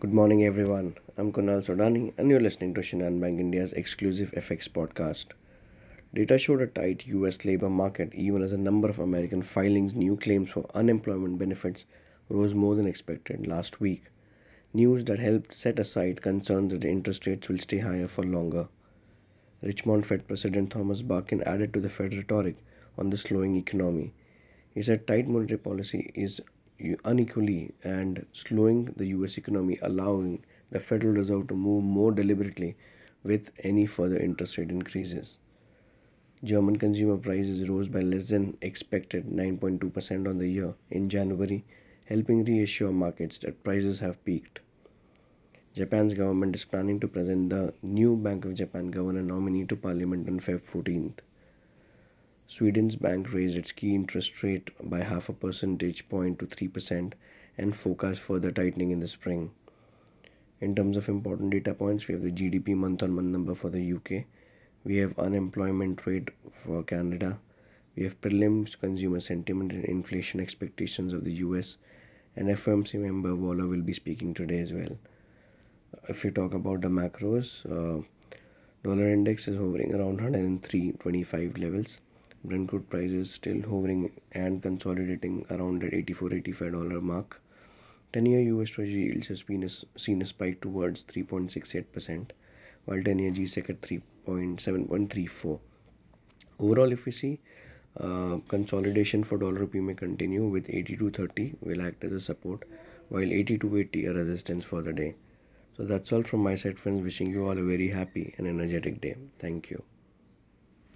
Good morning, everyone. I'm Kunal Sodhani, and you're listening to Shinhan Bank India's exclusive FX podcast. Data showed a tight US labor market even as a number of American filings new claims for unemployment benefits rose more than expected last week. News that helped set aside concerns that the interest rates will stay higher for longer. Richmond Fed President Thomas Barkin added to the Fed rhetoric on the slowing economy. He said tight monetary policy is unequally and slowing the US economy, allowing the Federal Reserve to move more deliberately with any further interest rate increases. German consumer prices rose by less than expected 9.2% on the year in January, helping reassure markets that prices have peaked. Japan's government is planning to present the new Bank of Japan governor nominee to parliament on Feb 14th. Sweden's bank raised its key interest rate by half a percentage point to 3% and forecast further tightening in the spring. In terms of important data points, we have the GDP month on month number for the UK, we have unemployment rate for Canada, we have prelims consumer sentiment and inflation expectations of the US, and FOMC member Waller will be speaking today as well. If you talk about the macros, uh, dollar index is hovering around 103.25 levels Brent crude prices still hovering and consolidating around that 84 85 dollar mark 10 year US Treasury yields has been a, seen a spike towards 3.68%, while 10 year GSEC at 3.734. Overall, if we see, uh, consolidation for dollar rupee may continue with 82.30 will act as a support, while 82.80 a resistance for the day. So that's all from my side, friends. Wishing you all a very happy and energetic day. Thank you.